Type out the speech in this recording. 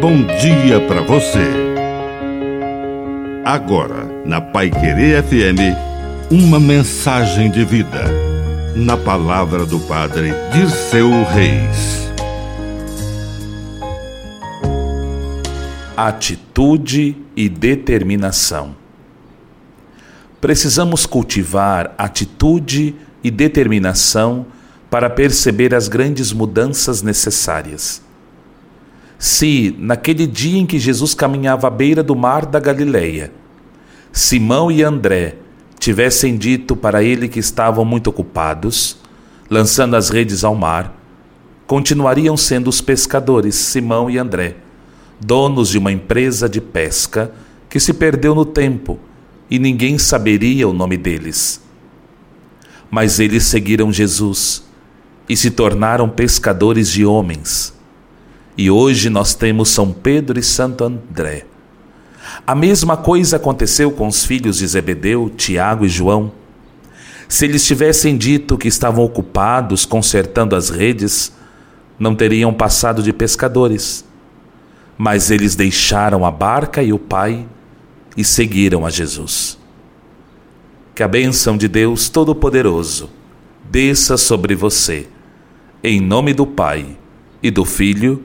bom dia para você. Agora, na Pai Querer FM, uma mensagem de vida. Na palavra do Padre Dirceu Reis. Atitude e determinação. Precisamos cultivar atitude e determinação para perceber as grandes mudanças necessárias. Se, naquele dia em que Jesus caminhava à beira do mar da Galileia, Simão e André tivessem dito para ele que estavam muito ocupados, lançando as redes ao mar, continuariam sendo os pescadores Simão e André, donos de uma empresa de pesca que se perdeu no tempo e ninguém saberia o nome deles. Mas eles seguiram Jesus e se tornaram pescadores de homens e hoje nós temos São Pedro e Santo André. A mesma coisa aconteceu com os filhos de Zebedeu, Tiago e João. Se eles tivessem dito que estavam ocupados consertando as redes, não teriam passado de pescadores. Mas eles deixaram a barca e o pai e seguiram a Jesus. Que a bênção de Deus Todo-Poderoso desça sobre você, em nome do Pai e do Filho